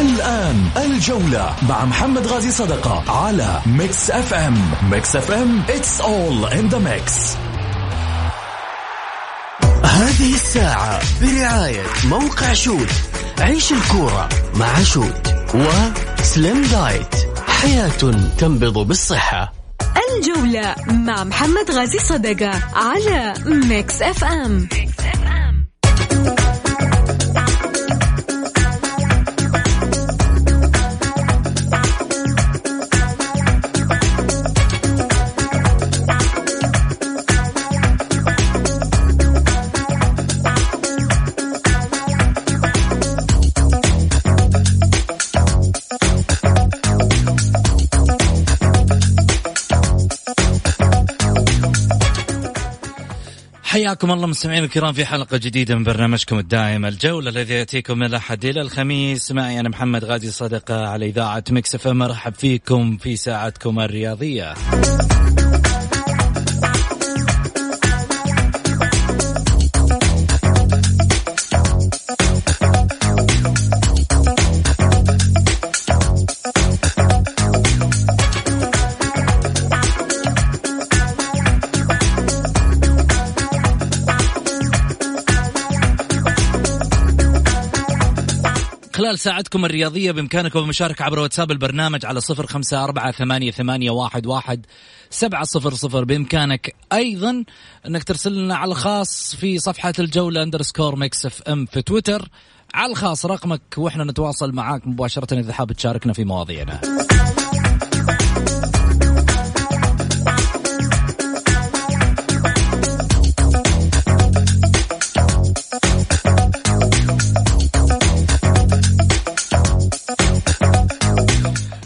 الآن الجولة مع محمد غازي صدقة على ميكس FM ميكس FM it's all in the mix. هذه الساعة برعاية موقع شوت. عيش الكورة مع شوت وسليم دايت حياة تنبض بالصحة. الجولة مع محمد غازي صدقة على ميكس FM حياكم الله مستمعينا الكرام في حلقة جديدة من برنامجكم الدائم. الجولة الذي يأتيكم من الأحد إلى الخميس. معي أنا محمد غازي صدقة على إذاعة مكسفة مرحب فيكم في ساعتكم الرياضية. خلال ساعتكم الرياضية بإمكانكم المشاركة عبر واتساب البرنامج على صفر خمسة أربعة ثمانية, ثمانية واحد, واحد سبعة صفر صفر. بإمكانك أيضا أنك ترسل لنا على الخاص في صفحة الجولة underscore Mix FM في تويتر. على الخاص رقمك وإحنا نتواصل معاك مباشرة إذا حاب تشاركنا في مواضيعنا.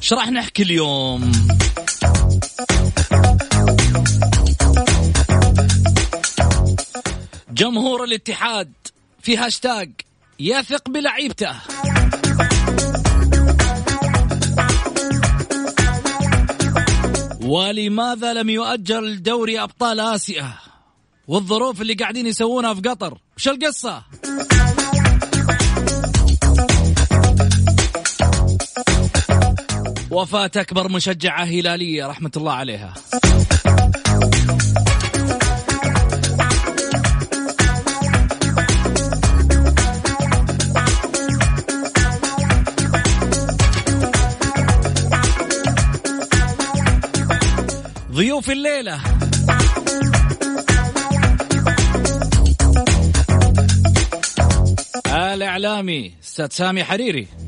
إيش راح نحكي اليوم؟ جمهور الاتحاد في هاشتاج يثق بلعيبته. ولماذا لم يؤجل دوري أبطال آسيا؟ والظروف اللي قاعدين يسوونها في قطر وش القصة؟ وفاة أكبر مشجعة هلالية رحمة الله عليها. ضيوف الليلة. الإعلامي أستاذ سامي حريري.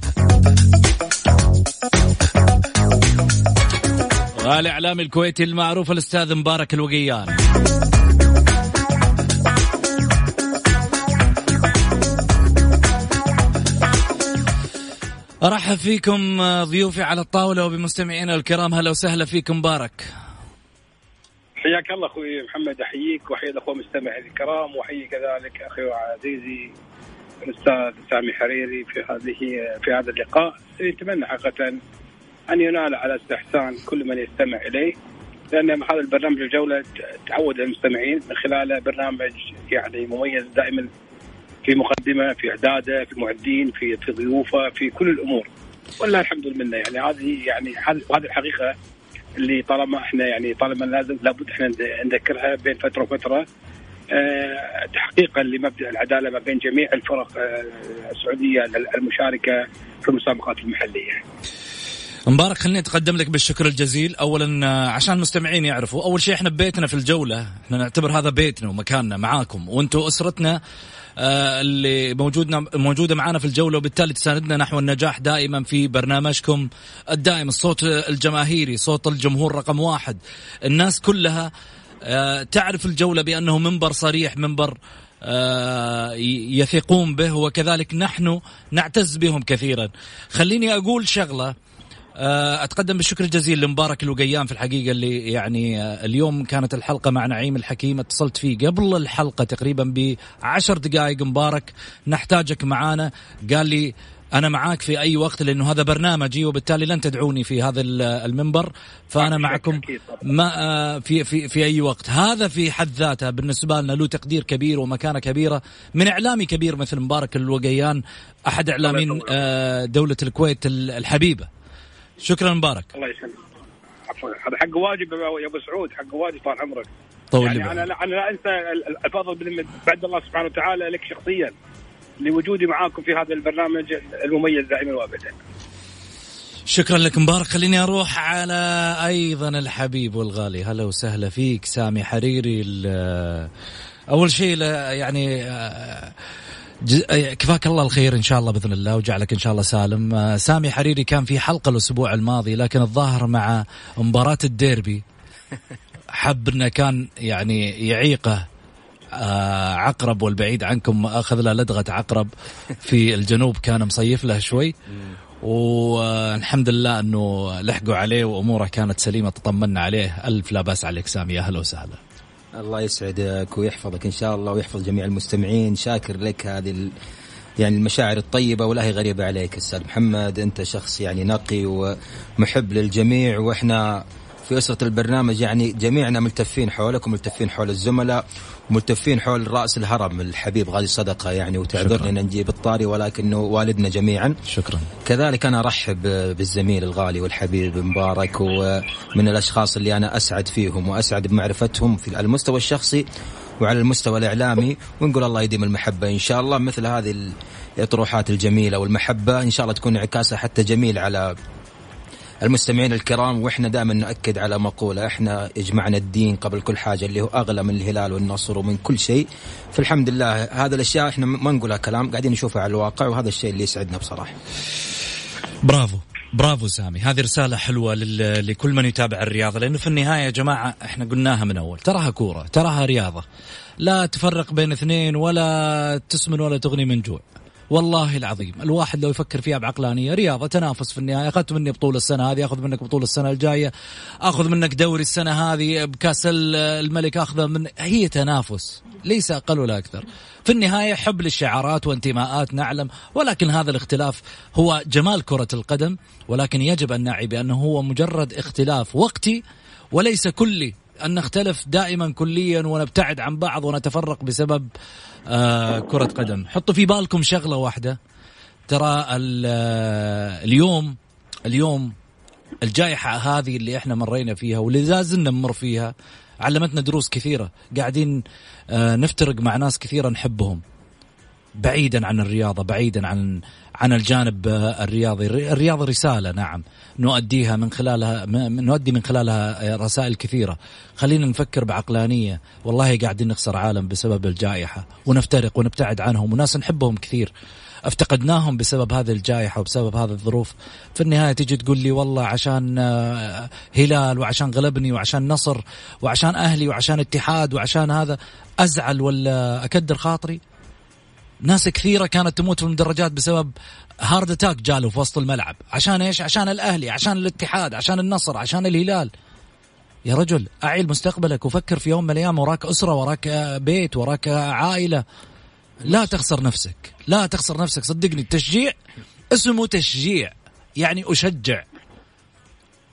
والإعلامي الكويتي المعروف الأستاذ مبارك الوقيان. أرحب فيكم ضيوفي على الطاولة وبمستمعينا الكرام. هلا وسهلا فيكم مبارك. حياك الله أخوي محمد أحييك وأحيي الأخوة المستمعين الكرام وأحيي كذلك أخي عزيزي الأستاذ سامي حريري في هذه في هذا اللقاء. نتمنى حقيقة أن ينال على استحسان كل من يستمع إليه لأن هذا البرنامج الجولة تعود المستمعين من خلاله برنامج يعني مميز دائما في مقدمة في إعداده في معدين في في ضيوفه في كل الأمور والله الحمد لله يعني هذه يعني هذه الحقيقة اللي طالما إحنا يعني طالما لازم لابد إحنا نذكرها بين فترة وفترة أه تحقيقا لمبدأ العدالة ما بين جميع الفرق أه السعودية المشاركة في المسابقات المحلية. مبارك خليني أتقدم لك بالشكر الجزيل. اولا عشان المستمعين يعرفوا أول شيء إحنا ببيتنا في الجولة. إحنا نعتبر هذا بيتنا ومكاننا معاكم. وأنتم أسرتنا آه اللي موجودنا موجودة معنا في الجولة وبالتالي تساندنا نحو النجاح دائما في برنامجكم الدائم. الصوت الجماهيري صوت الجمهور رقم واحد. الناس كلها آه تعرف الجولة بأنه منبر صريح منبر آه يثقون به وكذلك نحن نعتز بهم كثيرا. خليني أقول شغلة. آه، أتقدم بالشكر الجزيل لمبارك الوقيان في الحقيقة اللي يعني آه، اليوم كانت الحلقة مع نعيم الحكيم. اتصلت فيه قبل الحلقة تقريبا بعشر دقائق. مبارك نحتاجك معانا. قال لي أنا معاك في أي وقت لأنه هذا برنامجي وبالتالي لن تدعوني في هذا المنبر. فأنا معكم ما آه، في في في أي وقت. هذا في حد ذاته بالنسبة لنا له تقدير كبير ومكانة كبيرة. من إعلامي كبير مثل مبارك الوقيان أحد إعلاميين دولة الكويت الحبيبة. شكرا مبارك. الله يسلمك. عفوا. هذا حق واجب يا أبو سعود حق واجب طال عمرك. طول يعني أنا لا أنا لا أنسى الفضل بعد الله سبحانه وتعالى لك شخصيا لوجودي معاكم في هذا البرنامج المميز دائما وابدا. شكرا لك مبارك. خليني أروح على أيضا الحبيب والغالي. هلا وسهلا فيك سامي حريري أول شيء يعني كفاك الله الخير إن شاء الله بإذن الله وجعلك إن شاء الله سالم. آه، سامي حريري كان في حلقة الأسبوع الماضي لكن الظاهر مع مباراة الديربي حب انه كان يعني يعيقه آه، عقرب والبعيد عنكم أخذ له لدغة عقرب في الجنوب كان مصيف له شوي. والحمد لله إنه لحقوا عليه وأموره كانت سليمة تطمنا عليه. ألف لا بأس عليك سامي أهلا وسهلا. الله يسعدك ويحفظك إن شاء الله ويحفظ جميع المستمعين شاكر لك هذه. يعني المشاعر الطيبة ولا هي غريبة عليك أستاذ محمد أنت شخص يعني نقي ومحب للجميع وإحنا في أسرة البرنامج يعني جميعنا ملتفين حولك وملتفين حول الزملاء ملتفين حول رأس الهرم الحبيب غازي صدقة يعني وتعذرني أن نجيب الطاري ولكنه والدنا جميعا. شكرا. كذلك أنا أرحب بالزميل الغالي والحبيب مبارك ومن الأشخاص اللي أنا أسعد فيهم وأسعد بمعرفتهم في المستوى الشخصي وعلى المستوى الإعلامي ونقول الله يديم المحبة إن شاء الله. مثل هذه الإطروحات الجميلة والمحبة إن شاء الله تكون انعكاسها حتى جميل على المستمعين الكرام وإحنا دائما ناكد على مقولة إحنا يجمعنا الدين قبل كل حاجة اللي هو أغلى من الهلال والنصر ومن كل شيء. فالحمد لله هذا الأشياء إحنا ما نقولها كلام قاعدين نشوفها على الواقع وهذا الشيء اللي يسعدنا بصراحة. برافو برافو سامي. هذه رسالة حلوة لكل من يتابع الرياضة لأنه في النهاية يا جماعة إحنا قلناها من أول. تراها كورة تراها رياضة. لا تفرق بين اثنين ولا تسمن ولا تغني من جوع. والله العظيم. الواحد لو يفكر فيها بعقلانيه رياضة تنافس في النهاية أخذت مني بطولة السنة هذه أخذ منك بطولة السنة الجاية أخذ منك دوري السنة هذه بكأس الملك اخذه من هي تنافس ليس أقل ولا أكثر. في النهاية حب للشعارات وانتماءات نعلم ولكن هذا الاختلاف هو جمال كرة القدم ولكن يجب أن نعي بأنه هو مجرد اختلاف وقتي وليس كلي. أن نختلف دائما كليا ونبتعد عن بعض ونتفرق بسبب آه كرة قدم. حطوا في بالكم شغلة واحدة. ترى آه، اليوم اليوم الجائحة هذه اللي إحنا مرينا فيها واللي نمر فيها علمتنا دروس كثيرة. قاعدين آه نفترق مع ناس كثيرة نحبهم. بعيدا عن الرياضة بعيدا عن عن الجانب آه، الرياضي. الرياضة رسالة نعم. نؤديها من خلالها نؤدي من خلالها آه، رسائل كثيرة. خلينا نفكر بعقلانية. والله قاعدين نخسر عالم بسبب الجائحة. ونفترق ونبتعد عنهم. وناس نحبهم كثير. افتقدناهم بسبب هذه الجائحة وبسبب هذه الظروف. في النهاية تجي تقول لي والله عشان آه، هلال وعشان غلبني وعشان نصر وعشان أهلي وعشان اتحاد وعشان هذا أزعل ولا أكدر خاطري؟ ناس كثيرة كانت تموت في المدرجات بسبب heart attack جاله في وسط الملعب. عشان إيش؟ عشان الأهلي عشان الاتحاد عشان النصر عشان الهلال. يا رجل أعيل مستقبلك وفكر في يوم من الأيام وراك أسرة وراك بيت وراك عائلة. لا تخسر نفسك. لا تخسر نفسك. صدقني التشجيع اسمه تشجيع يعني أشجع.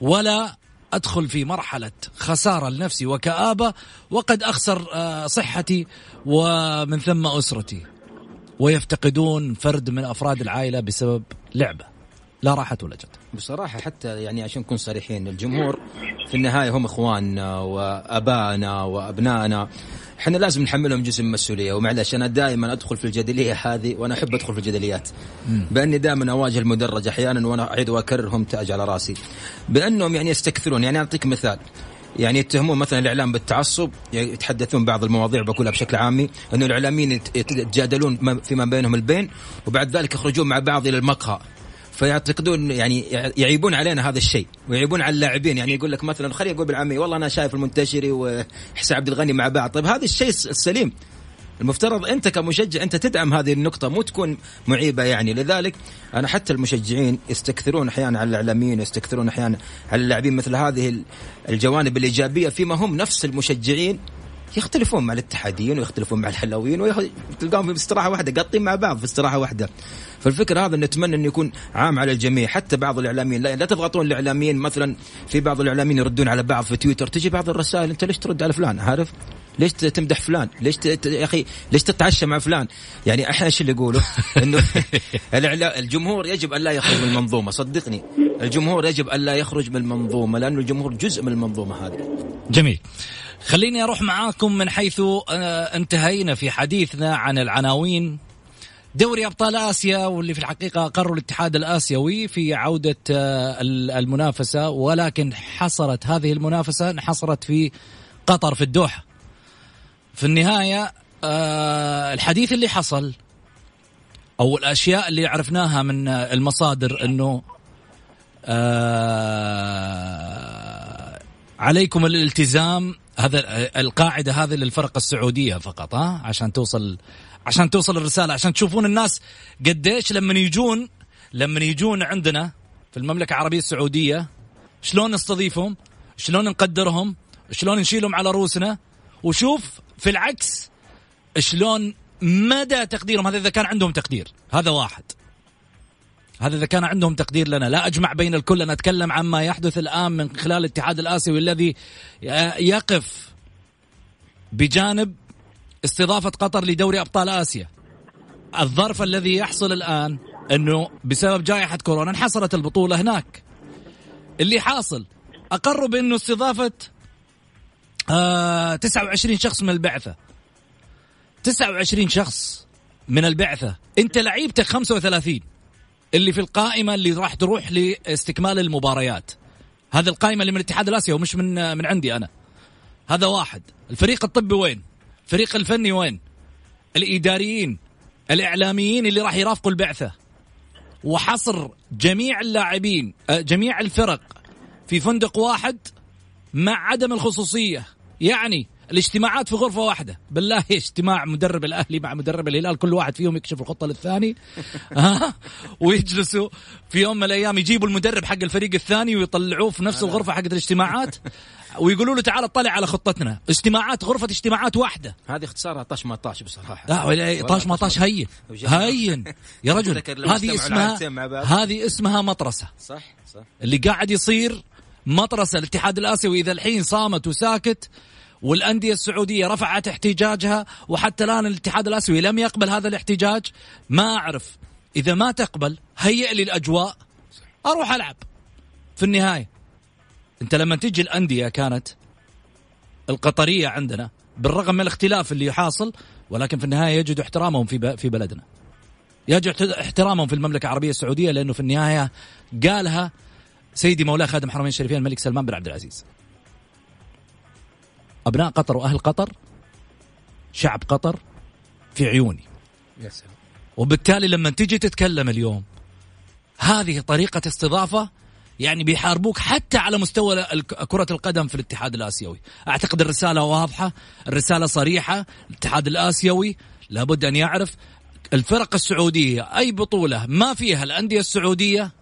ولا أدخل في مرحلة خسارة لنفسي وكآبة وقد أخسر آه، صحتي ومن ثم أسرتي. ويفتقدون فرد من أفراد العائلة بسبب لعبة. لا راحت ولا جت بصراحة حتى يعني عشان نكون صريحين الجمهور في النهاية هم إخواننا وابائنا وأبنائنا. إحنا لازم نحملهم جزء من المسؤوليه ومعلش أنا دائما أدخل في الجدلية هذه وأنا أحب أدخل في الجدليات. بأني دائما أواجه المدرج أحيانا وأنا أعيد وأكررهم تاج على رأسي. بأنهم يعني يستكثرون. يعني أعطيك مثال. يعني يتهمون مثلا الإعلام بالتعصب يتحدثون بعض المواضيع بقولها بشكل عامي إنه الإعلاميين يتجادلون فيما بينهم البين وبعد ذلك يخرجون مع بعض إلى المقهى. فيعتقدون يعني يعيبون علينا هذا الشيء ويعيبون على اللاعبين. يعني يقول لك مثلا خليني أقول بالعامي والله أنا شايف المنتشري وحسين عبد الغني مع بعض. طيب هذا الشيء السليم. المفترض أنت كمشجع أنت تدعم هذه النقطة مو تكون معيبة يعني. لذلك أنا حتى المشجعين يستكثرون أحيانا على الإعلاميين يستكثرون أحيانا على اللاعبين مثل هذه الجوانب الإيجابية. فيما هم نفس المشجعين يختلفون مع الاتحاديين ويختلفون مع الحلويين وتلقاهم في استراحة واحدة قاطين مع بعض في استراحة واحدة. فالفكرة هذا نتمنى انه يكون عام على الجميع. حتى بعض الإعلاميين لا, لا تضغطون الإعلاميين. مثلا في بعض الإعلاميين يردون على بعض في تويتر تجي بعض الرسائل أنت ليش ترد على فلان؟ عارف؟ ليش تمدح فلان؟ ليش ت... يا أخي ليش تتعشى مع فلان؟ يعني إحنا إيش اللي يقولوا؟ إنه الجمهور يجب أن لا يخرج من المنظومة، صدقني الجمهور يجب أن لا يخرج من المنظومة لأنه الجمهور جزء من المنظومة هذه. جميل. خليني أروح معاكم من حيث آه، انتهينا في حديثنا عن العناوين دوري أبطال آسيا واللي في الحقيقة اقروا الاتحاد الآسيوي في عودة آه، المنافسة ولكن حصرت هذه المنافسة انحصرت في قطر في الدوحة. في النهاية آه، الحديث اللي حصل أو الأشياء اللي عرفناها من المصادر إنه عليكم الالتزام هذا القاعدة هذه للفرق السعودية فقط ها؟ عشان توصل عشان توصل الرسالة عشان تشوفون الناس قديش لما يجون لما يجون عندنا في المملكة العربية السعودية شلون نستضيفهم؟ شلون نقدرهم؟ شلون نشيلهم على روسنا وشوف في العكس شلون مدى تقديرهم؟ هذا إذا كان عندهم تقدير هذا واحد. هذا إذا كان عندهم تقدير لنا لا أجمع بين الكل أنا أتكلم عما يحدث الآن من خلال الاتحاد الآسيوي الذي يقف بجانب استضافة قطر لدوري أبطال آسيا. الظرف الذي يحصل الآن إنه بسبب جائحة كورونا انحصرت البطولة هناك. اللي حاصل أقروا بأنه استضافة آه 29 شخص من البعثة. 29 شخص من البعثة. انت لعيبتك 35 اللي في القائمة اللي راح تروح لاستكمال المباريات. هذه القائمة اللي من الاتحاد الاسيوي ومش من من عندي أنا. هذا واحد. الفريق الطبي وين؟ الفريق الفني وين؟ الإداريين الإعلاميين اللي راح يرافقوا البعثة. وحصر جميع اللاعبين آه، جميع الفرق في فندق واحد مع عدم الخصوصية. يعني الاجتماعات في غرفة واحدة. بالله اجتماع مدرب الأهلي مع مدرب الهلال كل واحد فيهم يكشف الخطة للثاني. ها؟ ويجلسوا في يوم من الأيام يجيبوا المدرب حق الفريق الثاني ويطلعوه في نفس الغرفة حقت الاجتماعات. ويقولوا له تعال اطلع على خطتنا. اجتماعات غرفة اجتماعات واحدة. هذه اختصارها طاش ما طاش بصراحة. لا طاش ما طاش هين. هين. يا رجل هذه اسمها هذه اسمها مطرسة. صح صح. اللي قاعد يصير مطرسة الاتحاد الآسيوي إذا الحين صامت وساكت والأندية السعودية رفعت احتجاجها وحتى الآن الاتحاد الآسيوي لم يقبل هذا الاحتجاج. ما أعرف إذا ما تقبل هيئ لي الأجواء أروح ألعب. في النهاية أنت لما تجي الأندية كانت القطرية عندنا بالرغم من الاختلاف اللي حاصل ولكن في النهاية يجدوا احترامهم في في بلدنا. يجد احترامهم في المملكة العربية السعودية لأنه في النهاية قالها سيدي مولاي خادم حرمين الشريفين الملك سلمان بن عبد العزيز. أبناء قطر وأهل قطر شعب قطر في عيوني. يا سلام. وبالتالي لما تيجي تتكلم اليوم هذه طريقة استضافة يعني بيحاربوك حتى على مستوى كرة القدم في الاتحاد الآسيوي. أعتقد الرسالة واضحة الرسالة صريحة الاتحاد الآسيوي لابد أن يعرف الفرق السعودية أي بطولة ما فيها الأندية السعودية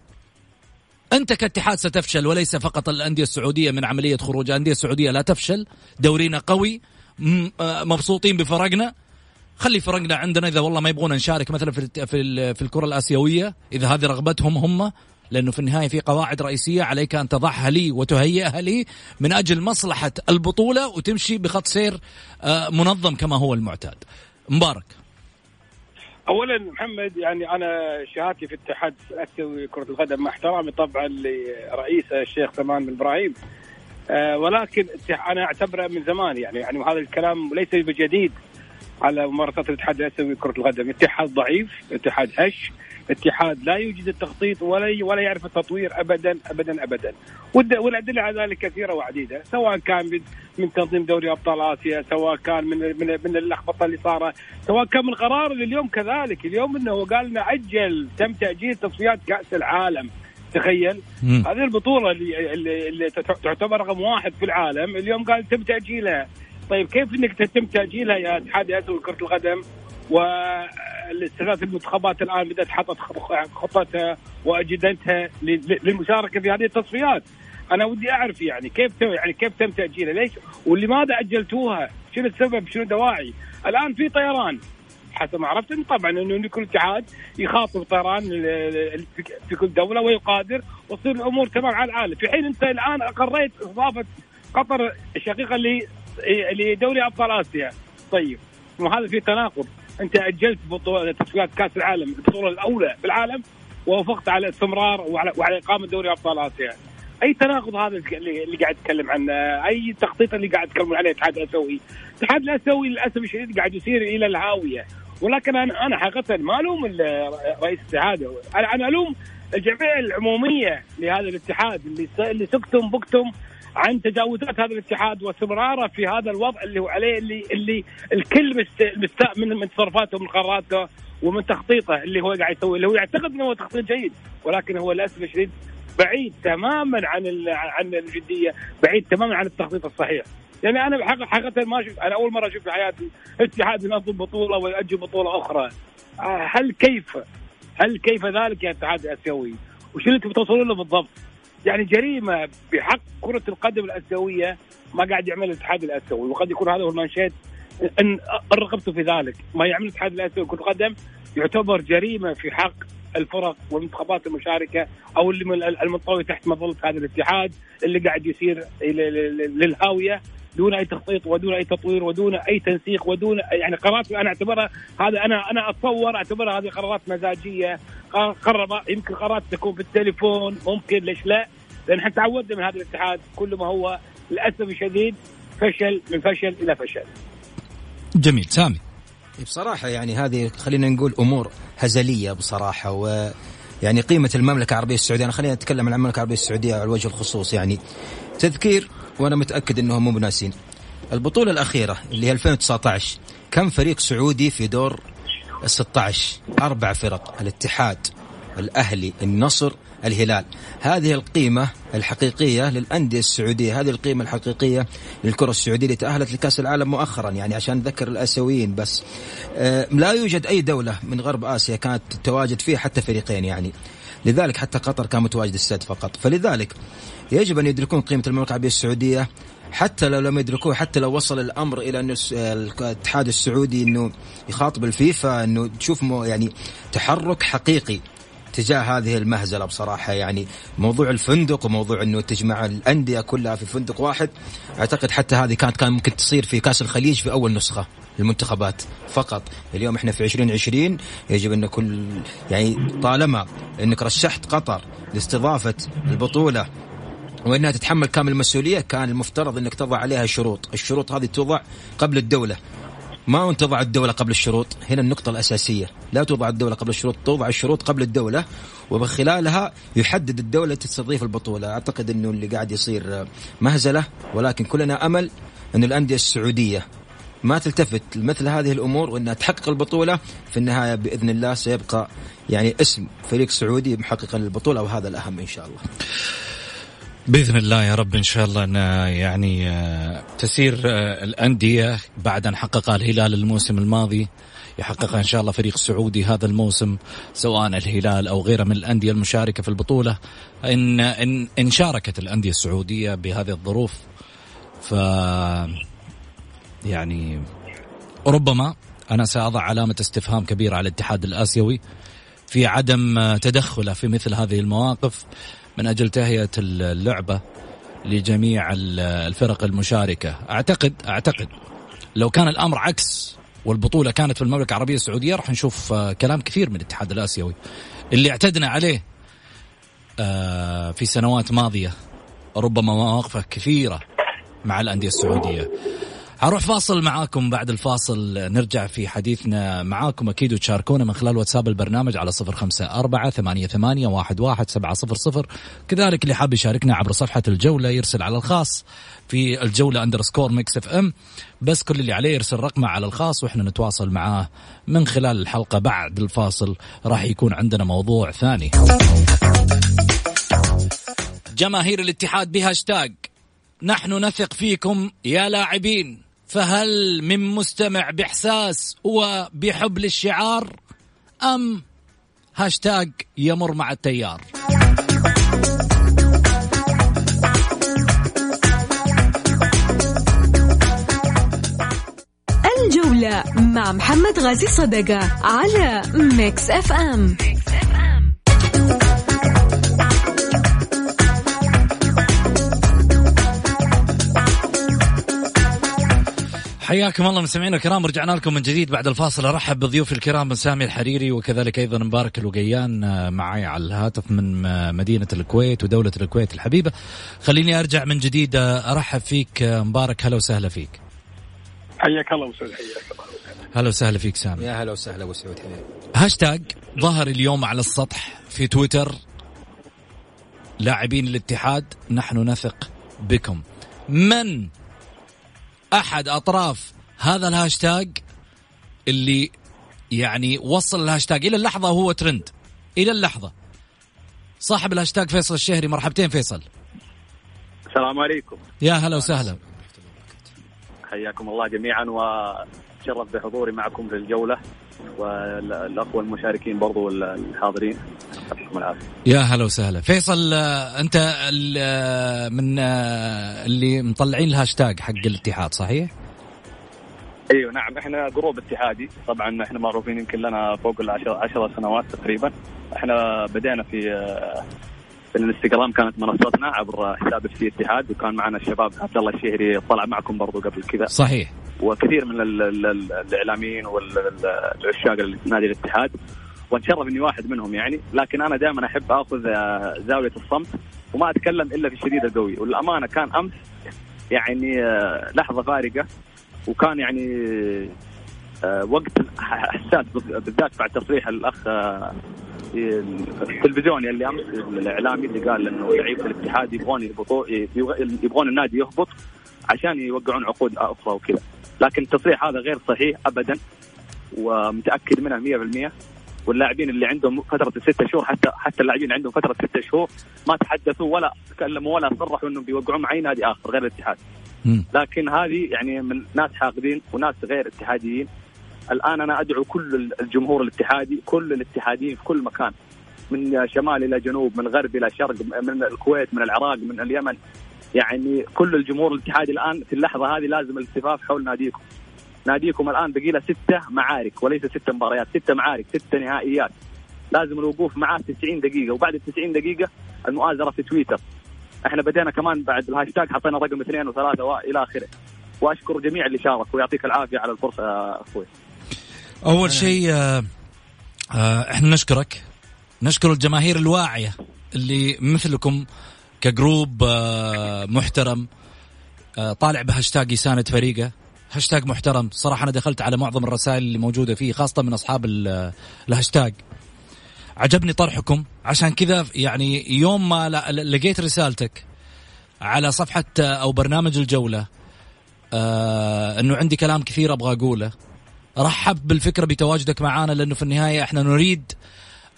أنت كاتحاد ستفشل وليس فقط الأندية السعودية من عملية خروج. الأندية السعودية لا تفشل. دورينا قوي. آه، مبسوطين بفرقنا. خلي فرقنا عندنا إذا والله ما يبغون نشارك مثلا في في في الكرة الآسيوية. إذا هذه رغبتهم هم. لأنه في النهاية في قواعد رئيسية. عليك أن تضعها لي وتهيئها لي من أجل مصلحة البطولة وتمشي بخط سير آه، منظم كما هو المعتاد. مبارك. اولا محمد يعني أنا شهادتي في اتحاد اسيوي كرة القدم مع احترامي طبعا لرئيسه الشيخ سلمان بن إبراهيم. أه ولكن أنا أعتبره من زمان يعني يعني وهذا الكلام ليس بجديد على ممارسات الاتحاد الأسيوي كره القدم، اتحاد ضعيف، اتحاد هش، اتحاد لا يوجد التخطيط ولا ولا يعرف التطوير ابدا ابدا ابدا. والأدلة على ذلك كثيرة وعديدة سواء كان من تنظيم دوري أبطال آسيا سواء كان من من من اللخبطه اللي صارت سواء كان من قرار اليوم كذلك. اليوم إنه قال لنا عجل تم تأجيل تصفيات كأس العالم. تخيل؟ مم. هذه البطولة اللي, اللي, اللي تعتبر رقم واحد في العالم اليوم قال تم تأجيلها. طيب كيف إنك تتم تأجيلها يا اتحاد الاسيوي لكره القدم؟ والثلاث المنتخبات الآن بدأت حطت خطتها وأجندتها للمشاركة في هذه التصفيات. أنا ودي أعرف يعني كيف تم يعني كيف تم تأجيلها؟ ليش ولماذا أجلتوها؟ شنو السبب؟ شنو دواعي الآن في طيران. حسب ما عرفت طبعا إنه كل اتحاد يخاطب طيران في كل دولة ويقادر وتصير الأمور تمام على العالم في حين أنت الآن أقريت اضافه قطر الشقيقة لدوري أبطال آسيا. طيب وهذا في تناقض. انت اجلت بطوله تصفيات كاس العالم البطولة الأولى في العالم ووافقت على استمرار وعلى, وعلى إقامة دوري أبطال آسيا. أي تناقض هذا اللي قاعد اتكلم عنه؟ أي تخطيط اللي قاعد اتكلم عليه الاتحاد الأسيوي؟ الاتحاد الأسيوي للأسف الشديد قاعد يسير إلى الهاوية. ولكن أنا أنا حقيقة ما ألوم رئيس الاتحاد. أنا أنا ألوم الجمعيه العمومية لهذا الاتحاد اللي اللي سكتم بكتم عن تجاوزات هذا الاتحاد واستمراره في هذا الوضع اللي هو عليه اللي اللي الكل مستاء من من تصرفاته ومن قراراته ومن تخطيطه اللي هو قاعد يسوي اللي هو يعتقد إنه هو تخطيط جيد ولكن هو للأسف الشديد بعيد تماما عن عن الجدية بعيد تماما عن التخطيط الصحيح. يعني أنا بحقيقه حقيقة ما شفت أنا أول مرة أشوف في حياتي اتحاد ينظم بطولة ويؤجل بطولة أخرى. آه، هل كيف؟ هل كيف ذلك يا اتحاد الآسيوي؟ وش اللي تبي توصلون له بالضبط؟ يعني جريمة بحق كرة القدم الأسيوية ما قاعد يعمل الاتحاد الأسيوي وقد يكون هذا هو المانشيت إن رغبت في ذلك. ما يعمل الاتحاد الأسيوي كرة القدم يعتبر جريمة في حق الفرق والمنتخبات المشاركة أو اللي المنطوي تحت مظلة هذا الاتحاد اللي قاعد يسير للهاوية. دون أي تخطيط ودون أي تطوير ودون أي تنسيق ودون يعني قرارات أنا أعتبرها هذا أنا أنا أتصور أعتبرها هذه قرارات مزاجية قرار يمكن قرارات تكون بالتليفون ممكن ليش لا؟ لأن إحنا تعودنا من هذا الاتحاد كل ما هو للأسف الشديد فشل من فشل إلى فشل. جميل سامي. بصراحة يعني هذه خلينا نقول أمور هزلية بصراحة و يعني قيمة المملكة العربية السعودية أنا خلينا نتكلم عن المملكة العربية السعودية على وجه الخصوص يعني تذكير وأنا متأكد أنهم مو بناسين. البطولة الأخيرة اللي هي 2019 كم فريق سعودي في دور ال 16 أربع فرق الاتحاد الأهلي النصر الهلال. هذه القيمة الحقيقية للأندية السعودية هذه القيمة الحقيقية للكرة السعودية اللي تأهلت لكأس العالم مؤخرا يعني عشان نذكر الآسيويين بس. آه، لا يوجد أي دولة من غرب آسيا كانت تواجد فيها حتى فريقين يعني. لذلك حتى قطر كان متواجد السد فقط. فلذلك يجب أن يدركون قيمة المملكة العربية السعودية حتى لو لم يدركوه حتى لو وصل الأمر إلى انه الاتحاد السعودي إنه يخاطب الفيفا إنه تشوف يعني تحرك حقيقي تجاه هذه المهزلة بصراحة. يعني موضوع الفندق وموضوع إنه تجمع الأندية كلها في فندق واحد أعتقد حتى هذه كانت كان ممكن تصير في كأس الخليج في أول نسخة. المنتخبات فقط. اليوم إحنا في 2020 يجب أن كل يعني طالما أنك رشحت قطر لاستضافة البطولة وأنها تتحمل كامل المسؤولية كان المفترض أنك تضع عليها شروط، الشروط هذه توضع قبل الدولة. ما تضع الدولة قبل الشروط؟ هنا النقطة الأساسية. لا توضع الدولة قبل الشروط توضع الشروط قبل الدولة ومن خلالها يحدد الدولة تستضيف البطولة. أعتقد أنه اللي قاعد يصير مهزلة ولكن كلنا أمل أن الأندية السعودية ما تلتفت لمثل هذه الأمور وإنها تحقق البطولة في النهاية بإذن الله سيبقى يعني اسم فريق سعودي محققا للبطولة وهذا الأهم إن شاء الله. بإذن الله يا رب إن شاء الله أن يعني آه، تسير آه، الأندية بعد أن حققها الهلال الموسم الماضي يحققها إن شاء الله فريق سعودي هذا الموسم سواء الهلال أو غيره من الأندية المشاركة في البطولة إن إن إن شاركت الأندية السعودية بهذه الظروف ف يعني ربما أنا سأضع علامة استفهام كبيرة على الاتحاد الآسيوي في عدم تدخله في مثل هذه المواقف من أجل تهيئة اللعبة لجميع الفرق المشاركة. اعتقد أعتقد لو كان الأمر عكس والبطولة كانت في المملكة العربية السعودية راح نشوف آه، كلام كثير من الاتحاد الآسيوي. اللي اعتدنا عليه آه، في سنوات ماضية ربما مواقفه كثيرة مع الأندية السعودية. هروح فاصل معاكم. بعد الفاصل نرجع في حديثنا معاكم. أكيد وتشاركونا من خلال واتساب البرنامج على صفر خمسة أربعة ثمانية, ثمانية واحد, واحد سبعة صفر صفر. كذلك اللي حاب يشاركنا عبر صفحة الجولة يرسل على الخاص في الجولة underscore Mix FM بس كل اللي عليه يرسل رقمه على الخاص وإحنا نتواصل معاه من خلال الحلقة. بعد الفاصل راح يكون عندنا موضوع ثاني. جماهير الاتحاد بهاشتاج. نحن نثق فيكم يا لاعبين. فهل من مستمع بإحساس وبحب للشعار أم هاشتاج يمر مع التيار؟ الجولة مع محمد غازي صدقة على Mix FM. حياكم الله مستمعينا الكرام رجعنا لكم من جديد بعد الفاصل. أرحب بضيوفي الكرام من سامي الحريري وكذلك أيضا مبارك الوقيان آه، معي على الهاتف من آه، مدينة الكويت ودولة الكويت الحبيبة. خليني أرجع من جديد آه، أرحب فيك مبارك. هلا وسهلا فيك. حياك الله وسهلا حياك الله. هلا وسهلا فيك سامي. يا هلا وسهلا أبو سعود هاشتاج ظهر اليوم على السطح في تويتر. لاعبين الاتحاد نحن نثق بكم. من أحد أطراف هذا الهاشتاج اللي يعني وصل الهاشتاج إلى اللحظة هو ترند. إلى اللحظة. صاحب الهاشتاج فيصل الشهري مرحبتين فيصل. السلام عليكم. يا هلا وسهلا. حياكم الله جميعا وشرف بحضوري معكم في الجولة. والاخوه المشاركين برضو الحاضرين. يعطيكم العافية. يا هلا وسهلا. فيصل آه، أنت آه، من آه، اللي مطلعين الهاشتاج حق الاتحاد صحيح؟ أيوه نعم. إحنا group اتحادي. طبعا إحنا معروفين يمكن لنا فوق العشر عشر سنوات تقريبا. إحنا بدينا في في الانستغرام كانت منصتنا عبر حساب FC اتحاد وكان معنا الشباب عبد الله الشهري طلع معكم برضو قبل كذا. صحيح. وكثير من ال ال الإعلاميين والعشاق نادي الاتحاد واتشرف إني واحد منهم يعني. لكن أنا دائما أحب آخذ آه، زاوية الصمت وما أتكلم إلا في الشديد القوي والأمانة كان أمس يعني آه، لحظة فارقة وكان يعني آه، وقت حساس بالذات بعد تصريح الأخ التلفزيوني اللي أمس الإعلامي اللي قال إنه لعيبه الاتحاد يبغون يبغون النادي يهبط عشان يوقعون عقود أخرى وكذا. لكن التصريح هذا غير صحيح ابدا ومتأكد منها 100% واللاعبين اللي عندهم فترة الستة شهور حتى حتى اللاعبين عندهم فترة ستة شهور ما تحدثوا ولا تكلموا ولا صرحوا إنهم بيوقعون مع اي نادي آخر غير الاتحاد. لكن هذه يعني من ناس حاقدين وناس غير اتحاديين. الآن أنا أدعو كل الجمهور الاتحادي كل الاتحاديين في كل مكان من شمال إلى جنوب من غرب إلى شرق من الكويت من العراق من اليمن يعني كل الجمهور الاتحادي الآن في اللحظة هذه لازم الالتفاف حول ناديكم. ناديكم الآن بقي له ستة معارك وليس ستة مباريات ستة معارك ستة نهائيات. لازم الوقوف معاه 90 دقيقة وبعد ال 90 دقيقة المؤازرة في تويتر. إحنا بدينا كمان بعد الهاشتاج حطينا رقم اثنين وثلاثة والى آخره. وأشكر جميع اللي شارك ويعطيك العافية على الفرصة يا أخوي. أول شيء آه آه إحنا نشكرك. نشكر الجماهير الواعية اللي مثلكم ك group آه محترم آه طالع بهاشتاج يساند فريقه. هاشتاج محترم. صراحة أنا دخلت على معظم الرسائل اللي موجودة فيه خاصة من أصحاب الهاشتاج. عجبني طرحكم. عشان كذا يعني يوم ما لقيت رسالتك على صفحة أو برنامج الجولة آه أنه عندي كلام كثير أبغى أقوله. رحب بالفكرة بتواجدك معانا لأنه في النهاية إحنا نريد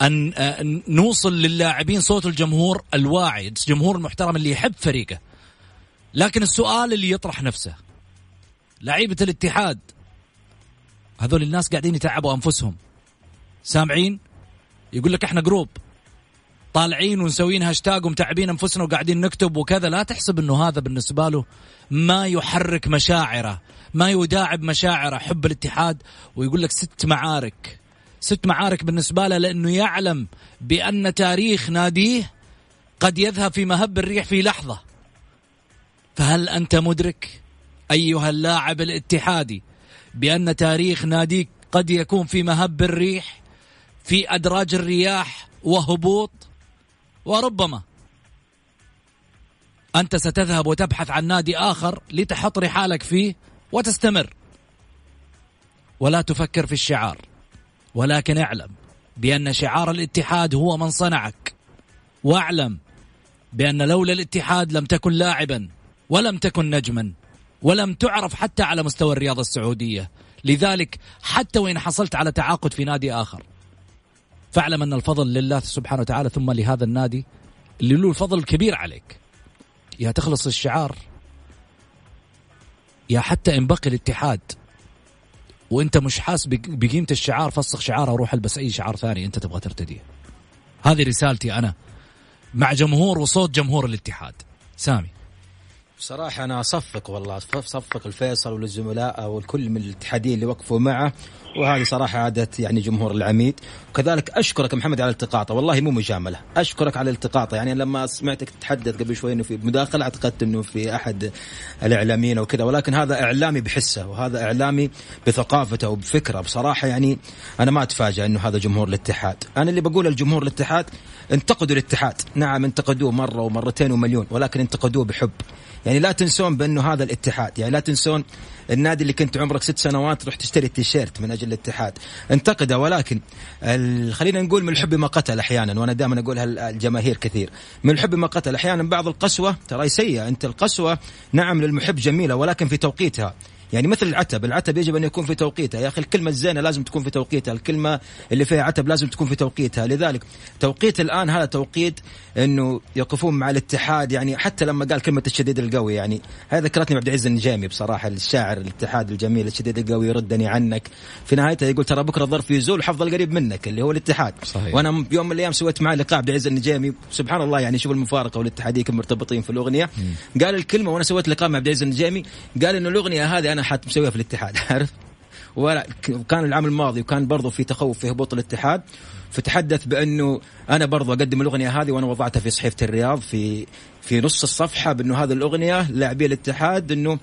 آه، نوصل للاعبين صوت الجمهور الواعي الجمهور المحترم اللي يحب فريقه. لكن السؤال اللي يطرح نفسه لعيبة الاتحاد هذول الناس قاعدين يتعبوا أنفسهم. سامعين؟ يقول لك إحنا group طالعين ونسوين هاشتاج ومتعبين أنفسنا وقاعدين نكتب وكذا. لا تحسب إنه هذا بالنسبة له ما يحرك مشاعره ما يداعب مشاعره حب الاتحاد. ويقول لك ست معارك ست معارك بالنسبة له لأنه يعلم بأن تاريخ ناديه قد يذهب في مهب الريح في لحظة. فهل أنت مدرك أيها اللاعب الاتحادي بأن تاريخ ناديك قد يكون في مهب الريح في أدراج الرياح وهبوط؟ وربما أنت ستذهب وتبحث عن نادي آخر لتحط رحالك فيه وتستمر. ولا تفكر في الشعار. ولكن اعلم بأن شعار الاتحاد هو من صنعك. واعلم بأن لولا الاتحاد لم تكن لاعبا ولم تكن نجما ولم تعرف حتى على مستوى الرياضة السعودية. لذلك حتى وإن حصلت على تعاقد في نادي آخر فاعلم أن الفضل لله سبحانه وتعالى ثم لهذا النادي اللي له الفضل الكبير عليك. يا تخلص الشعار يا حتى إن بقي الاتحاد وانت مش حاس بقيمة الشعار فسخ شعار أروح البس أي شعار ثاني أنت تبغى ترتديه. هذه رسالتي أنا مع جمهور وصوت جمهور الاتحاد. سامي. بصراحة أنا أصفق والله أصفق الفيصل والزملاء والكل من الاتحاديين اللي وقفوا معه وهذه صراحة عادة يعني جمهور العميد. وكذلك أشكرك محمد على التقاطه والله مو مجاملة أشكرك على التقاطه. يعني لما سمعتك تتحدث قبل شوي أنه في مداخلة اعتقدت أنه في أحد الإعلاميين أو كذا ولكن هذا إعلامي بحسه وهذا إعلامي بثقافته وبفكره. بصراحة يعني أنا ما أتفاجأ أنه هذا جمهور الاتحاد. أنا اللي بقول الجمهور الاتحاد انتقدوا الاتحاد. نعم انتقدوه مرة ومرتين ومليون ولكن انتقدوه بحب. يعني لا تنسون بأنه هذا الاتحاد يعني لا تنسون النادي اللي كنت عمرك ست سنوات تروح تشتري التيشيرت من أجل الاتحاد. انتقده ولكن خلينا نقول من الحب ما قتل أحيانا وأنا دائما اقولها الجماهير كثير. من الحب ما قتل أحيانا بعض القسوة ترى سيئة أنت القسوة نعم للمحب جميلة ولكن في توقيتها. يعني مثل العتب العتب يجب أن يكون في توقيتها. يا أخي الكلمة الزينة لازم تكون في توقيتها. الكلمة اللي فيها عتب لازم تكون في توقيتها. لذلك توقيت الآن هذا توقيت أنه يقفون مع الاتحاد. يعني حتى لما قال كلمة الشديد القوي يعني هذا ذكرتني عبد العزيز النجامي بصراحة الشاعر الاتحاد الجميل الشديد القوي يردني عنك. في نهايته يقول ترى بكرة الظرف يزول حفظ قريب منك اللي هو الاتحاد. صحيح. وأنا بيوم من الأيام سويت معه لقاء عبد العزيز النجامي سبحان الله يعني شوف المفارقة والاتحادية كم مرتبطين في الأغنية. م. قال الكلمة وأنا سويت لقاء مع عبد العزيز النجامي قال إنه الأغنية هذه أنا حت مسويها في الاتحاد عارف؟ وكان العام الماضي وكان برضو في تخوف في هبوط الاتحاد فتحدث بأنه أنا برضو أقدم الأغنية هذه وأنا وضعتها في صحيفة الرياض في في نص الصفحة بأنه هذه الأغنية لاعبي الاتحاد أنه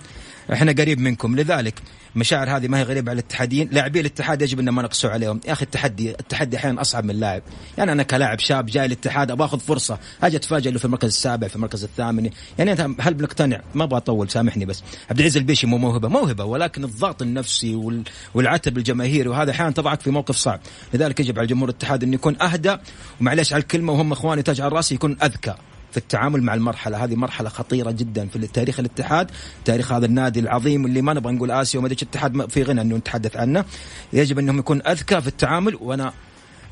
إحنا قريب منكم. لذلك مشاعر هذه ما هي غريبة على الاتحاديين. لاعبي الاتحاد يجب أن ما نقسوا عليهم. يا أخي التحدي التحدي أحيانا أصعب من اللاعب. يعني أنا كلاعب شاب جاي الاتحاد أبغى أخذ فرصة. أجي اتفاجئ إنه في المركز السابع في المركز الثامن. يعني أنت هل بنقتنع؟ ما أبغى أطول سامحني بس. عبد العزيز البيشي مو موهبة. موهبة ولكن الضغط النفسي والعتب الجماهيري وهذا أحيانا تضعك في موقف صعب. لذلك يجب على جمهور الاتحاد انه يكون أهدى. ومعليش على الكلمة وهم إخواني تاج على رأسي يكون أذكى في التعامل مع المرحلة. هذه مرحلة خطيرة جدا في تاريخ الاتحاد. تاريخ هذا النادي العظيم اللي ما نبغى نقول آسيا وما أدري الاتحاد في غنى إنه نتحدث عنه. يجب أنهم يكون أذكى في التعامل وأنا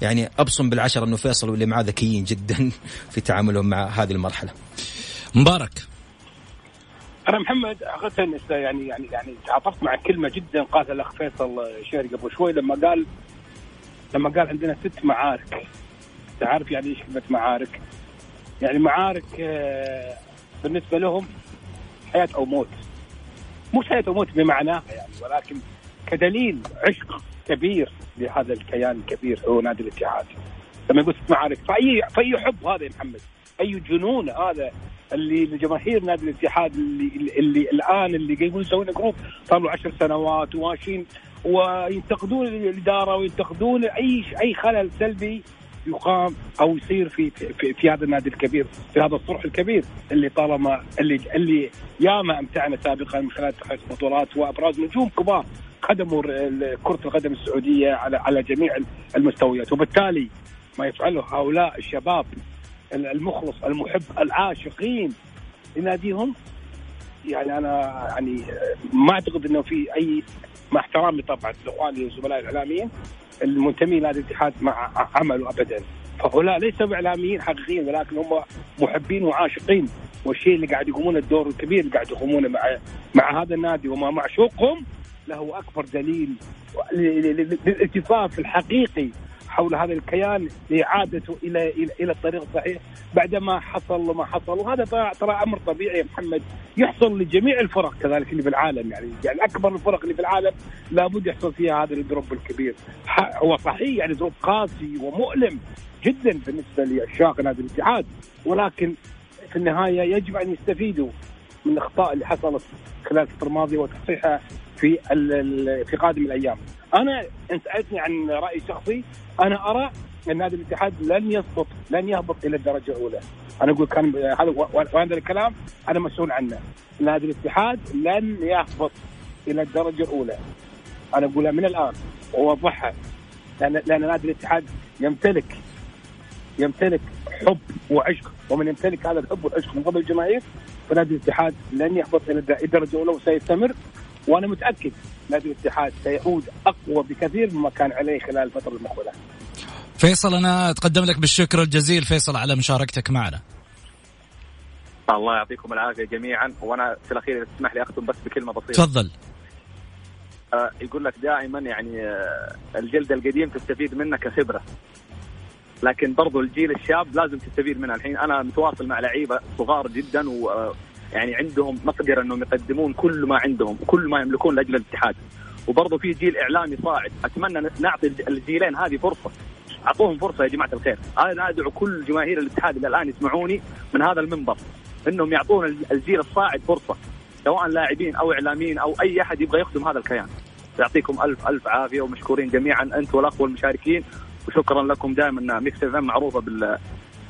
يعني أبصم بالعشرة إنه فيصل واللي معاه ذكيين جدا في تعاملهم مع هذه المرحلة. مبارك. أنا محمد حقيقه يعني يعني يعني تعاطفت مع كلمة جدا قالها الأخ فيصل شهري قبل شوي لما قال لما قال عندنا ست معارك. تعرف يعني إيش كلمة معارك؟ يعني معارك آه، بالنسبة لهم حياة أو موت. مش حياة أو موت بمعناها يعني ولكن كدليل عشق كبير لهذا الكيان الكبير هو نادي الاتحاد. لما يقول معارك فاي فأي حب هذا يا محمد؟ أي جنون هذا اللي لجماهير نادي الاتحاد اللي, اللي, اللي الآن اللي يقولون يسوون group صار له 10 سنوات وماشيين وينتقدون الإدارة وينتقدون اي أي خلل سلبي يقام أو يصير في في, في هذا النادي الكبير في هذا الصرح الكبير اللي طالما اللي اللي ياما امتعنا سابقا من خلال تحقيق بطولات وأبراز نجوم كبار خدموا كرة القدم السعودية على على جميع المستويات. وبالتالي ما يفعله هؤلاء الشباب المخلص المحب العاشقين لناديهم يعني أنا يعني ما أعتقد إنه في اي مع احترامي طبعا لإخواني والزملاء الإعلاميين المنتمي لهذا الاتحاد مع عمله ابدا. فهؤلاء ليسوا إعلاميين حقيقيين ولكن هم محبين وعاشقين. والشيء اللي قاعد يقومون الدور الكبير اللي قاعد يقومونه مع مع هذا النادي ومع معشوقهم له أكبر دليل للالتفاف الحقيقي حول هذا الكيان لإعادته إلى إلى, الطريق الصحيح بعدما حصل وما حصل. وهذا ترى أمر طبيعي يا محمد. يحصل لجميع الفرق كذلك اللي في العالم يعني. يعني أكبر الفرق اللي في العالم لابد يحصل فيها هذا الدروب الكبير. هو صحيح يعني دروب قاسي ومؤلم جدا بالنسبة لعشاق نادي الاتحاد. ولكن في النهاية يجب أن يستفيدوا من الاخطاء اللي حصلت خلال الفترة الماضية وتصحيحها في في قادم الأيام. أنا إن سألتني عن رأي شخصي أنا أرى أن نادي الاتحاد لن يسقط لن يهبط إلى الدرجة الأولى. أنا أقول كان هذا وهذا الكلام أنا مسؤول عنه. نادي الاتحاد لن يهبط إلى الدرجة الأولى. أنا اقولها من الآن واوضحها لأن لأن نادي الاتحاد يمتلك يمتلك حب وعشق ومن يمتلك هذا الحب والعشق من قبل الجماهير فنادي الاتحاد لن يهبط إلى الدرجة الأولى وسيستمر وأنا متأكد نادي الاتحاد سيعود أقوى بكثير مما كان عليه خلال الفترة المقبلة. فيصل أنا أتقدم لك بالشكر الجزيل. فيصل على مشاركتك معنا. الله يعطيكم العافية جميعا. وأنا في الأخير إذا تسمح لي أختم بس بكلمة بسيطة. تفضل. آه يقول لك دائما يعني آه الجلد القديم تستفيد منه كخبرة. لكن برضو الجيل الشاب لازم تستفيد منها الحين أنا متواصل مع لعيبة صغار جدا و آه، يعني عندهم مقدرة أنهم يقدمون كل ما عندهم كل ما يملكون لأجل الاتحاد. وبرضه في جيل إعلامي صاعد. أتمنى نعطي الجيلين هذه فرصة. أعطوهم فرصة يا جماعة الخير. أنا أدعو كل جماهير الاتحاد اللي الآن يسمعوني من هذا المنبر إنهم يعطون الجيل الصاعد فرصة. سواء لاعبين أو إعلاميين أو أي أحد يبغى يخدم هذا الكيان. يعطيكم الف ألف عافية ومشكورين جميعا أنت والاخ والمشاركين وشكرا لكم دائما. Mix F معروفة بال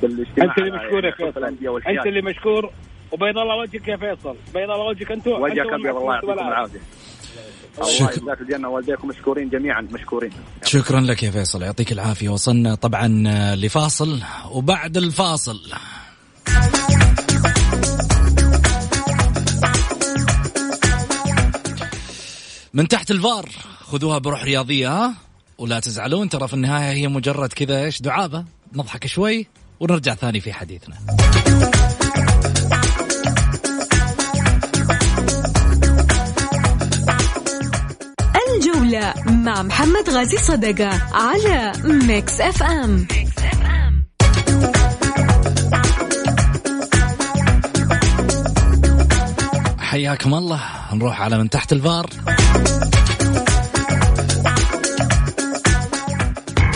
بالاجتماع أنت اللي مشكور يا فيصل أنت اللي مشكور. وبيض الله وجهك يا فيصل. بيض الله وجهك أنتم وجهك ابيض الله يعطيكم العافية. الله يجزاك الجنة والديكم مشكورين جميعا مشكورين. شكرا لك يا فيصل يعطيك العافية. وصلنا طبعا لفاصل وبعد الفاصل. من تحت الفار خذوها بروح رياضية ها؟ ولا تزعلون ترى في النهاية هي مجرد كذا إيش دعابة. نضحك شوي ونرجع ثاني في حديثنا. مع محمد غازي صدقة على Mix FM حياكم الله. نروح على من تحت الفار.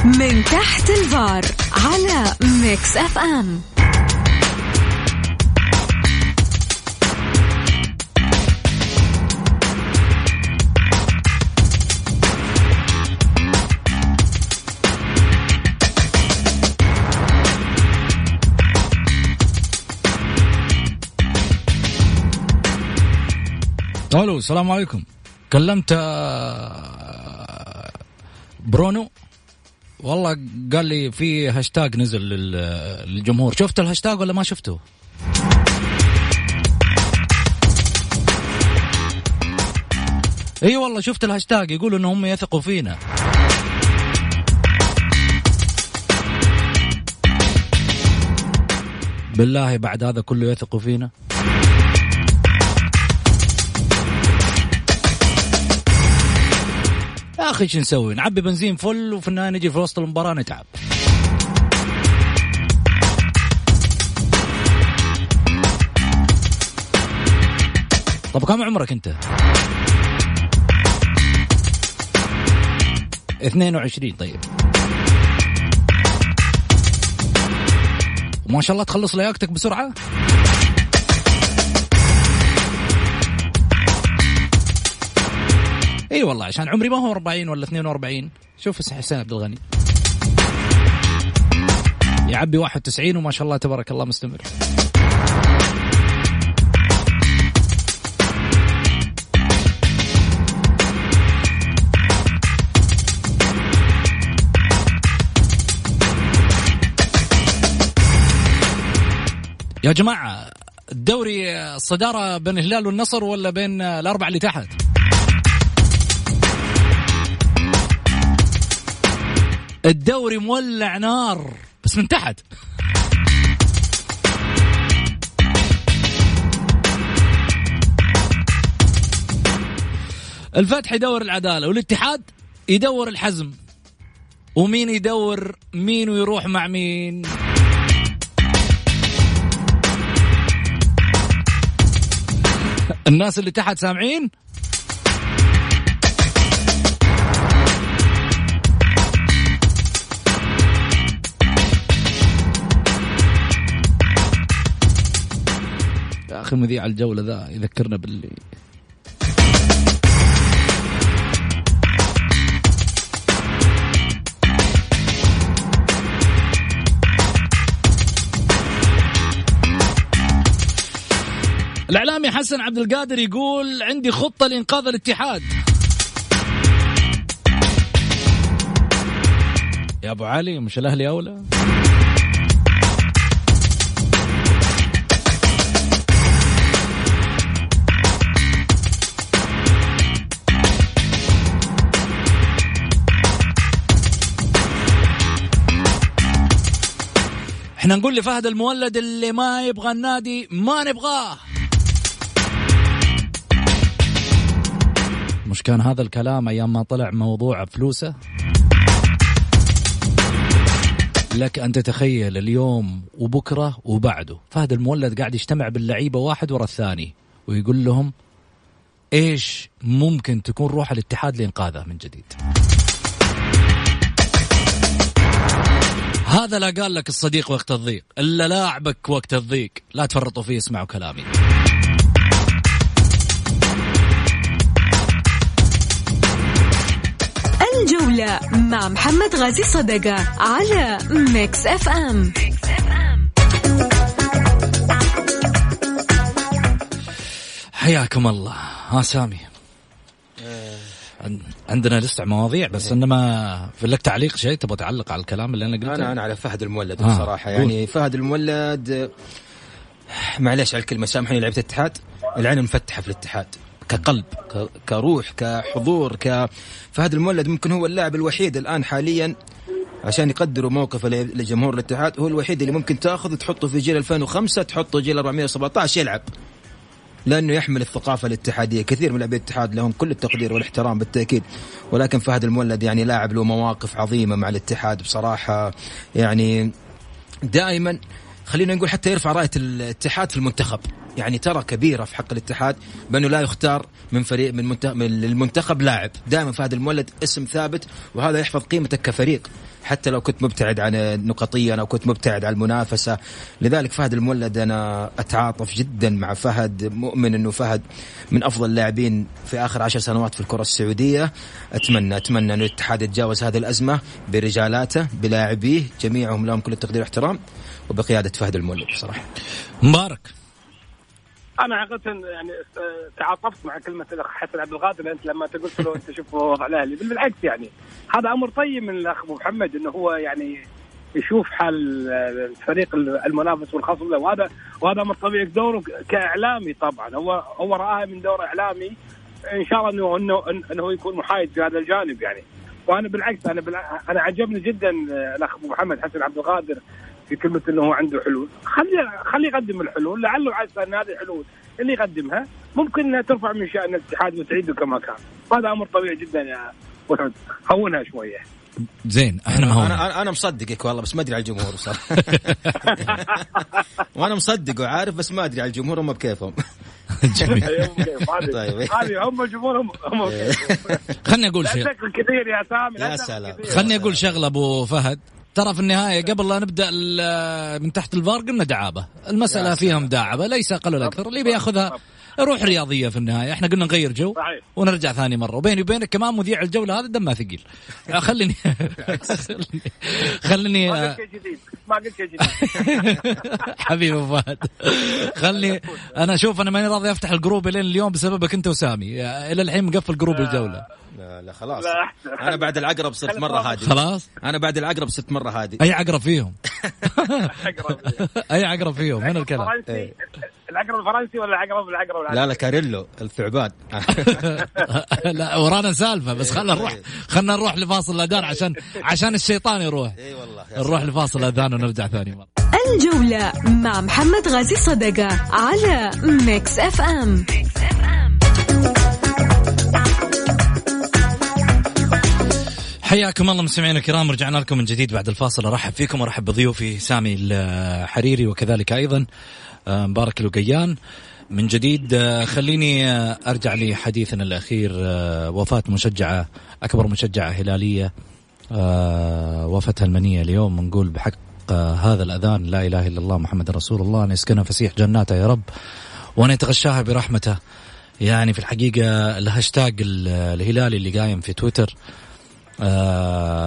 من تحت الفار على ميكس اف ام ألو السلام عليكم. كلمت آه، برونو. والله قال لي في هاشتاج نزل للجمهور. شفت الهاشتاج ولا ما شفته؟ إي والله شفت الهاشتاج يقولوا إنهم يثقوا فينا. بالله بعد هذا كله يثقوا فينا. أخي شو نسوي؟ نعبي بنزين فل وفي النهايه نجي في وسط المباراة نتعب. طب كم عمرك انت؟ 22 طيب. ما شاء الله تخلص لياقتك بسرعة؟ إي والله عشان عمري ما هو 40 ولا 42 شوف حسين عبد الغني. يعبي 91 وما شاء الله تبارك الله مستمر. يا جماعة الدوري الصدارة بين الهلال والنصر ولا بين الأربعة اللي تحت؟ الدوري مولع نار بس من تحت. الفتح يدور العدالة والاتحاد يدور الحزم. ومين يدور؟ مين ويروح مع مين؟ الناس اللي تحت سامعين؟ أخي مذيع الجولة ذا يذكرنا باللي. الإعلامي حسن عبد القادر يقول عندي خطة لإنقاذ الاتحاد. يا أبو علي مش الأهلي أولى؟ إحنا نقول لفهد المولد اللي ما يبغى النادي ما نبغاه. مش كان هذا الكلام أيام ما طلع موضوع فلوسه؟ لك أن تتخيل اليوم وبكرة وبعده. فهد المولد قاعد يجتمع باللعيبة واحد ورا الثاني ويقول لهم إيش ممكن تكون روح الاتحاد لإنقاذه من جديد؟ هذا لا قال لك الصديق وقت الضيق إلا لاعبك وقت الضيق. لا تفرطوا فيه اسمعوا كلامي. الجولة مع محمد غازي صدقة على Mix FM. حياكم الله. ها سامي. عن- عندنا لسه مواضيع بس إنما في لك تعليق شيء تبغى تعلق على الكلام اللي أنا قلته؟ أنا أنا على فهد المولد آه، بصراحة. قول. يعني فهد المولد معليش على الكلمة سامحني لعيبه الاتحاد؟ العين مفتحة في الاتحاد. كقلب. كروح كحضور ك فهد المولد ممكن هو اللاعب الوحيد الآن حاليا عشان يقدروا موقفه لجمهور الاتحاد. هو الوحيد اللي ممكن تأخذ تحطه في جيل 2005 تحطه جيل 417 يلعب. لأنه يحمل الثقافة الاتحادية. كثير من لاعبي الاتحاد لهم كل التقدير والاحترام بالتأكيد. ولكن فهد المولد يعني لاعب له مواقف عظيمة مع الاتحاد بصراحة. يعني دائما خلينا نقول حتى يرفع رايه الاتحاد في المنتخب. يعني ترى كبيرة في حق الاتحاد بأنه لا يختار من فريق من, منتخب من المنتخب لاعب. دائما فهد المولد اسم ثابت وهذا يحفظ قيمتك كفريق. حتى لو كنت مبتعد عن نقطيا أو كنت مبتعد عن المنافسة. لذلك فهد المولد أنا أتعاطف جدا مع فهد مؤمن أنه فهد من أفضل اللاعبين في آخر عشر سنوات في الكرة السعودية. اتمنى أتمنى انه الاتحاد يتجاوز هذه الأزمة برجالاته بلاعبيه جميعهم لهم كل التقدير والاحترام وبقيادة فهد المولد بصراحة. مبارك. أنا حقيقه يعني آه، تعاطفت مع كلمة الأخ حسن عبد القادر أنت لما أنت قلت له أنت شوف وضع الأهلي. بالعكس يعني هذا أمر طيب من الأخ أبو محمد إنه هو يعني يشوف حال آه، الفريق المنافس والخصم له. وهذا وهذا أمر طبيعي دوره كإعلامي طبعا. هو هو راها من دور إعلامي إن شاء الله إنه إنه إنه يكون محايد في هذا الجانب يعني. وأنا بالعكس أنا بالع... أنا عجبني جدا آه، الأخ أبو محمد حسن عبد القادر في كلمة إنه هو عنده حلول. خليه خليه يقدم الحلول. لعله عسى إن هذه الحلول اللي يقدمها ممكن إنها ترفع من شأن الاتحاد وتعيده كما كان. وهذا أمر طبيعي جدا يا وحود هونها شوية. زين إحنا أنا أنا, أنا مصدقك والله بس ما أدري على الجمهور بصراحه وأنا مصدق وعارف بس ما أدري على الجمهور هم بكيفهم. جميل. طيب. هذه هم جمهورهم هم خلني أقول شيء. كثير يا سامي يا سلام. خلني أقول شغلة أبو فهد. ترى في النهاية قبل لا نبدأ من تحت الفار قلنا دعابة. المسألة فيها مداعبه ليس أقل ولا أكثر اللي بياخذها روح رياضية في النهاية. إحنا قلنا نغير جو. ونرجع ثاني مرة. وبيني وبينك كمان مذيع الجولة هذا دمه ثقيل. خليني خليني ما قلت شيء جديد. ما قلت شيء جديد. حبيبي فهد. خلني أنا أشوف أنا ماني راضي أفتح ال group لين اليوم بسببك أنت وسامي. إلى الحين مقفل group الجولة. لا لا خلاص. لا،. أنا بعد العقرب صرت مرة هادي. خلاص. أنا بعد العقرب صرت مرة هادي. أي عقرب فيهم؟ العقرب. أي عقرب فيهم؟ هنا الكلام؟ الفرنسي. العقرب الفرنسي ولا العقرب العقرب العقرب لا لا كاريلو الثعبان. لا ورانا سالفة بس خلنا نروح خلنا نروح لفاصل الأذان عشان عشان الشيطان يروح. إي والله نروح لفاصل الأذان ونرجع ثاني مرة. الجولة مع محمد غازي صدقة على Mix FM حياكم الله مستمعينا الكرام رجعنا لكم من جديد بعد الفاصل. أرحب فيكم وارحب بضيوفي سامي الحريري وكذلك أيضا آه، مبارك الوقيان. من جديد آه، خليني آه، أرجع لحديثنا الأخير وفاة مشجعة أكبر مشجعة هلالية وفتها المنية اليوم. نقول بحق هذا الأذان لا إله إلا الله محمد رسول الله ان يسكنها فسيح جناته يا رب وان يتغشاها برحمته. يعني في الحقيقة الهاشتاج ال- الهلالي اللي قايم في تويتر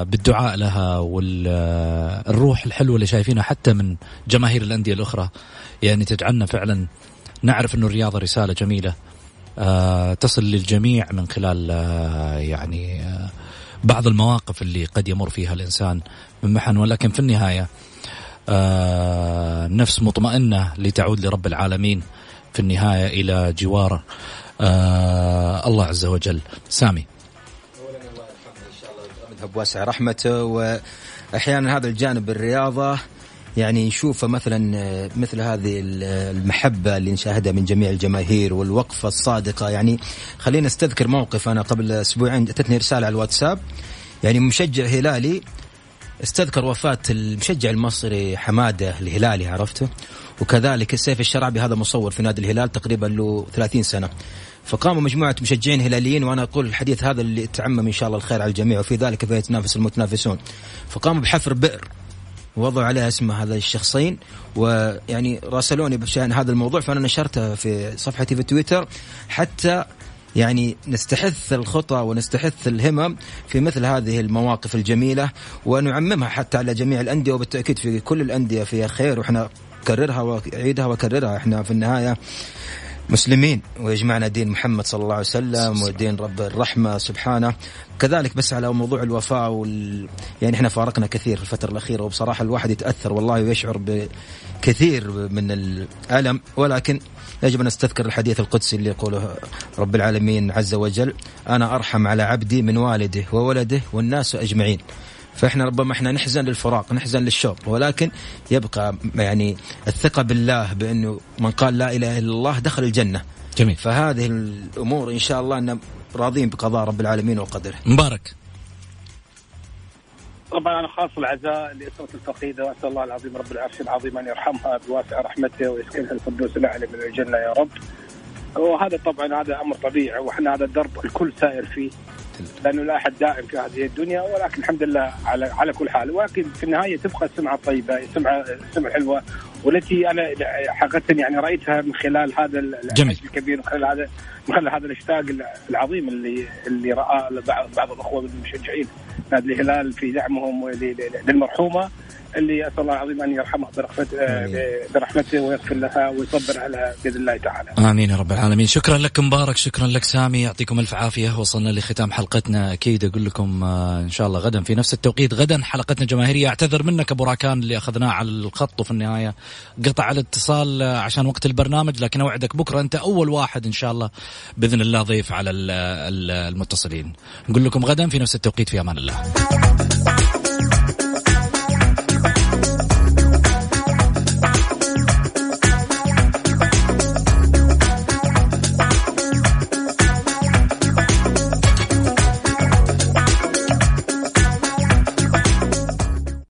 بالدعاء لها والروح الحلوة اللي شايفينها حتى من جماهير الأندية الأخرى. يعني تجعلنا فعلا نعرف إنه الرياضة رسالة جميلة آه، تصل للجميع من خلال آه، يعني آه، بعض المواقف اللي قد يمر فيها الإنسان من محن. ولكن في النهاية آه، نفس مطمئنة لتعود لرب العالمين في النهاية إلى جوار آه، الله عز وجل. سامي. منها بواسع رحمته وأحيانا هذا الجانب الرياضة يعني نشوف مثلا آه، مثل هذه المحبة اللي نشاهدها من جميع الجماهير والوقفة الصادقة. يعني خلينا نستذكر موقف أنا قبل أسبوعين جتني رسالة على الواتساب. يعني مشجع هلالي استذكر وفاة المشجع المصري حمادة الهلالي عرفته؟ وكذلك السيف الشرعبي هذا مصور في نادي الهلال تقريبا له 30 سنة. فقاموا مجموعة مشجعين هلاليين وأنا أقول الحديث هذا اللي تعمم إن شاء الله الخير على الجميع وفي ذلك فيتنافس المتنافسون. فقاموا بحفر بئر ووضعوا عليها اسم هذا الشخصين ويعني راسلوني بشأن هذا الموضوع فأنا نشرته في صفحتي في تويتر حتى يعني نستحث الخطى ونستحث الهمم في مثل هذه المواقف الجميلة ونعممها حتى على جميع الأندية وبالتأكيد في كل الأندية فيها خير وإحنا كررها وأعيدها واكررها إحنا في النهاية مسلمين ويجمعنا دين محمد صلى الله عليه وسلم ودين رب الرحمة سبحانه. كذلك بس على موضوع الوفاء وال... يعني إحنا فارقنا كثير في الفترة الأخيرة وبصراحة الواحد يتأثر والله ويشعر بكثير من الألم ولكن يجب أن نستذكر الحديث القدسي اللي يقوله رب العالمين عز وجل أنا أرحم على عبدي من والده وولده والناس أجمعين. فإحنا ربما إحنا نحزن للفراق نحزن للشوق ولكن يبقى يعني الثقة بالله بأنه من قال لا إله إلا الله دخل الجنة. جميل. فهذه الأمور إن شاء الله إن راضين بقضاء رب العالمين وقدره. مبارك. طبعا أنا خاص العزاء لاسره الفقيدة وأسأل الله العظيم رب العرش العظيم أن يرحمها بواسع رحمته ويسكنها الفردوس الأعلى من الجنة يا رب. وهذا طبعا هذا أمر طبيعي وإحنا هذا الدرب الكل سائر فيه. لأنه لا أحد دائم في هذه الدنيا ولكن الحمد لله على على كل حال. ولكن في النهاية تبقى السمعة الطيبة السمعة السمعة الحلوه والتي أنا حقيقة يعني رأيتها من خلال هذا جميل. الكبير من خلال هذا من خلال هذا الإشتاق العظيم اللي اللي رأى بعض بعض الأخوة من المشجعين نادي الهلال في دعمهم للمرحومة. اللي أسأل الله العظيم أن يرحمها برحمته برحمته ويغفر لها ويصبر عليها بإذن الله تعالى. آمين يا رب العالمين، شكرا لك مبارك، شكرا لك سامي، يعطيكم ألف عافية، وصلنا لختام حلقتنا. أكيد أقول لكم آه، إن شاء الله غدا في نفس التوقيت، غدا حلقتنا جماهيريه، أعتذر منك أبو راكان اللي أخذناه على الخط وفي النهاية قطع الاتصال آه، عشان وقت البرنامج، لكن أوعدك بكرة أنت أول واحد إن شاء الله بإذن الله ضيف على المتصلين. نقول لكم غدا في نفس التوقيت. في أمان الله.